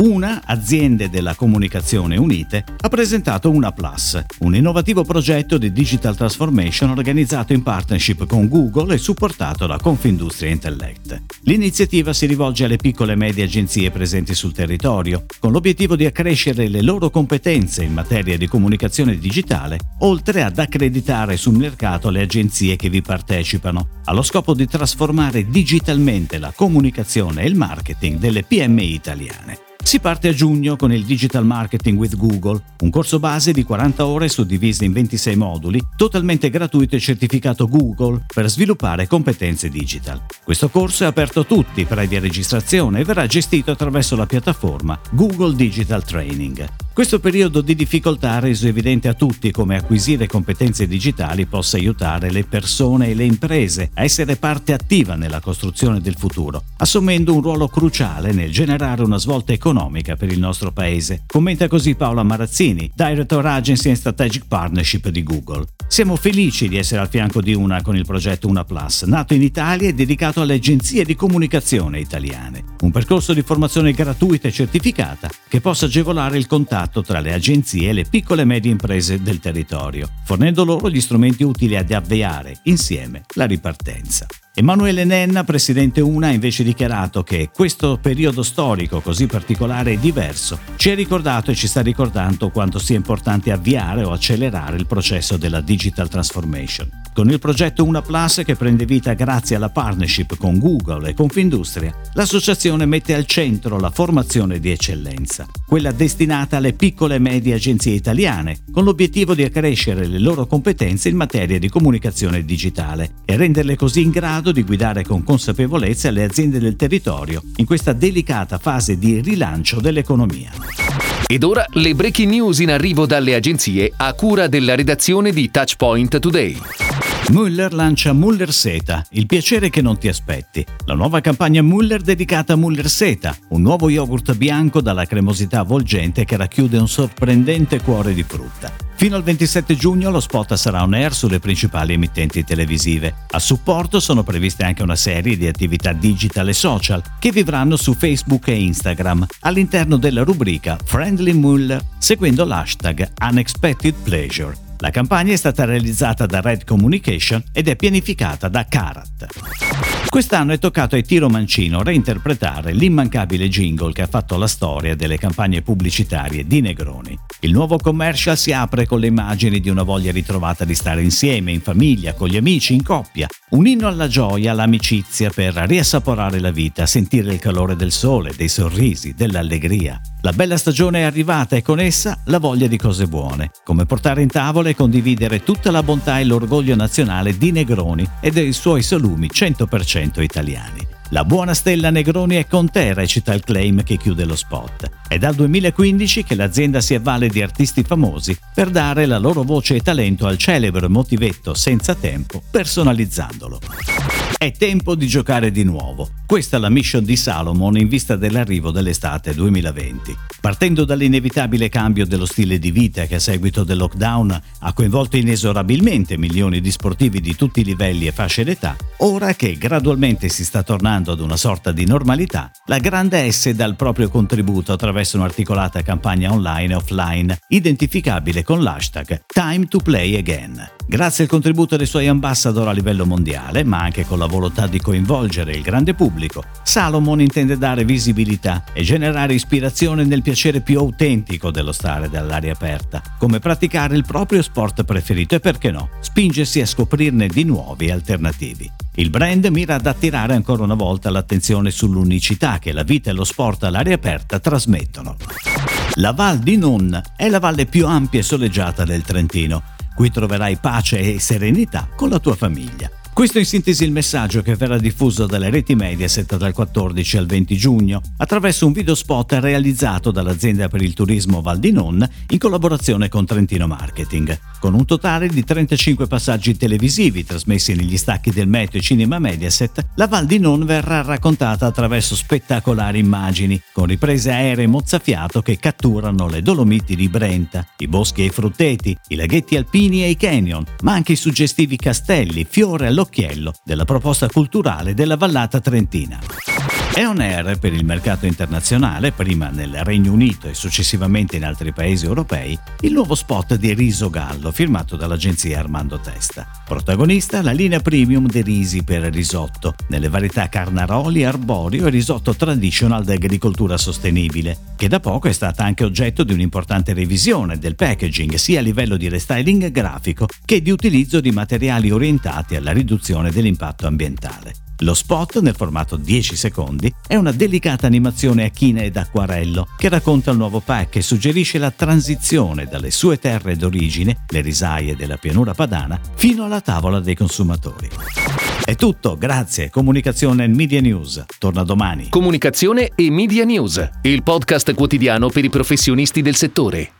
Una, Aziende della Comunicazione Unite, ha presentato Una Plus, un innovativo progetto di digital transformation organizzato in partnership con Google e supportato da Confindustria Intellect. L'iniziativa si rivolge alle piccole e medie agenzie presenti sul territorio, con l'obiettivo di accrescere le loro competenze in materia di comunicazione digitale, oltre ad accreditare sul mercato le agenzie che vi partecipano, allo scopo di trasformare digitalmente la comunicazione e il marketing delle PMI italiane. Si parte a giugno con il Digital Marketing with Google, un corso base di 40 ore suddivise in 26 moduli, totalmente gratuito e certificato Google per sviluppare competenze digital. Questo corso è aperto a tutti, previa registrazione, e verrà gestito attraverso la piattaforma Google Digital Training. Questo periodo di difficoltà ha reso evidente a tutti come acquisire competenze digitali possa aiutare le persone e le imprese a essere parte attiva nella costruzione del futuro, assumendo un ruolo cruciale nel generare una svolta economica per il nostro paese. Commenta così Paola Marazzini, Director Agency and Strategic Partnership di Google. Siamo felici di essere al fianco di Una con il progetto Una Plus, nato in Italia e dedicato alle agenzie di comunicazione italiane. Un percorso di formazione gratuita e certificata che possa agevolare il contatto tra le agenzie e le piccole e medie imprese del territorio, fornendo loro gli strumenti utili ad avviare insieme la ripartenza. Emanuele Nenna, presidente UNA, ha invece dichiarato che questo periodo storico così particolare e diverso ci ha ricordato e ci sta ricordando quanto sia importante avviare o accelerare il processo della digital transformation. Con il progetto Una Plus che prende vita grazie alla partnership con Google e Confindustria, l'associazione mette al centro la formazione di eccellenza, quella destinata alle piccole e medie agenzie italiane, con l'obiettivo di accrescere le loro competenze in materia di comunicazione digitale e renderle così in grado grado di guidare con consapevolezza le aziende del territorio in questa delicata fase di rilancio dell'economia. Ed ora le breaking news in arrivo dalle agenzie a cura della redazione di Touchpoint Today. Muller lancia Muller Seta, il piacere che non ti aspetti. La nuova campagna Muller dedicata a Muller Seta, un nuovo yogurt bianco dalla cremosità avvolgente che racchiude un sorprendente cuore di frutta. Fino al 27 giugno lo spot sarà on air sulle principali emittenti televisive. A supporto sono previste anche una serie di attività digital e social che vivranno su Facebook e Instagram all'interno della rubrica Friendly Muller seguendo l'hashtag Unexpected Pleasure. La campagna è stata realizzata da Red Communication ed è pianificata da Karat. Quest'anno è toccato ai Tiro Mancino reinterpretare l'immancabile jingle che ha fatto la storia delle campagne pubblicitarie di Negroni. Il nuovo commercial si apre con le immagini di una voglia ritrovata di stare insieme, in famiglia, con gli amici, in coppia. Un inno alla gioia, all'amicizia per riassaporare la vita, sentire il calore del sole, dei sorrisi, dell'allegria. La bella stagione è arrivata e con essa la voglia di cose buone, come portare in tavola e condividere tutta la bontà e l'orgoglio nazionale di Negroni e dei suoi salumi 100% italiani. La buona stella Negroni è con te, recita il claim che chiude lo spot. È dal 2015 che l'azienda si avvale di artisti famosi per dare la loro voce e talento al celebre motivetto senza tempo, personalizzandolo. È tempo di giocare di nuovo. Questa è la mission di Salomon in vista dell'arrivo dell'estate 2020. Partendo dall'inevitabile cambio dello stile di vita che a seguito del lockdown ha coinvolto inesorabilmente milioni di sportivi di tutti i livelli e fasce d'età, ora che gradualmente si sta tornando ad una sorta di normalità, la Grande S dà il proprio contributo attraverso un'articolata campagna online e offline identificabile con l'hashtag Time to Play Again. Grazie al contributo dei suoi ambassador a livello mondiale, ma anche con la volontà di coinvolgere il grande pubblico, Salomon intende dare visibilità e generare ispirazione nel piacere più autentico dello stare dall'aria aperta, come praticare il proprio sport preferito e perché no, spingersi a scoprirne di nuovi alternativi. Il brand mira ad attirare ancora una volta l'attenzione sull'unicità che la vita e lo sport all'aria aperta trasmettono. La Val di Non è la valle più ampia e soleggiata del Trentino. Qui troverai pace e serenità con la tua famiglia. Questo in sintesi il messaggio che verrà diffuso dalle reti Mediaset dal 14 al 20 giugno attraverso un video spot realizzato dall'azienda per il turismo Val di Non in collaborazione con Trentino Marketing, con un totale di 35 passaggi televisivi trasmessi negli stacchi del Meteo e Cinema Mediaset. La Val di Non verrà raccontata attraverso spettacolari immagini con riprese aeree mozzafiato che catturano le Dolomiti di Brenta, i boschi e i frutteti, i laghetti alpini e i canyon, ma anche i suggestivi castelli, fiore all'occhio all'occhiello della proposta culturale della Vallata Trentina. È on air per il mercato internazionale, prima nel Regno Unito e successivamente in altri paesi europei, il nuovo spot di Riso Gallo firmato dall'agenzia Armando Testa. Protagonista la linea premium dei risi per risotto, nelle varietà carnaroli, arborio e risotto traditional d'agricoltura sostenibile, che da poco è stata anche oggetto di un'importante revisione del packaging sia a livello di restyling grafico che di utilizzo di materiali orientati alla riduzione dell'impatto ambientale. Lo spot, nel formato 10 secondi, è una delicata animazione a china ed acquarello che racconta il nuovo pack e suggerisce la transizione dalle sue terre d'origine, le risaie della pianura padana, fino alla tavola dei consumatori. È tutto, grazie. Comunicazione e Media News. Torna domani. Comunicazione e Media News, il podcast quotidiano per i professionisti del settore.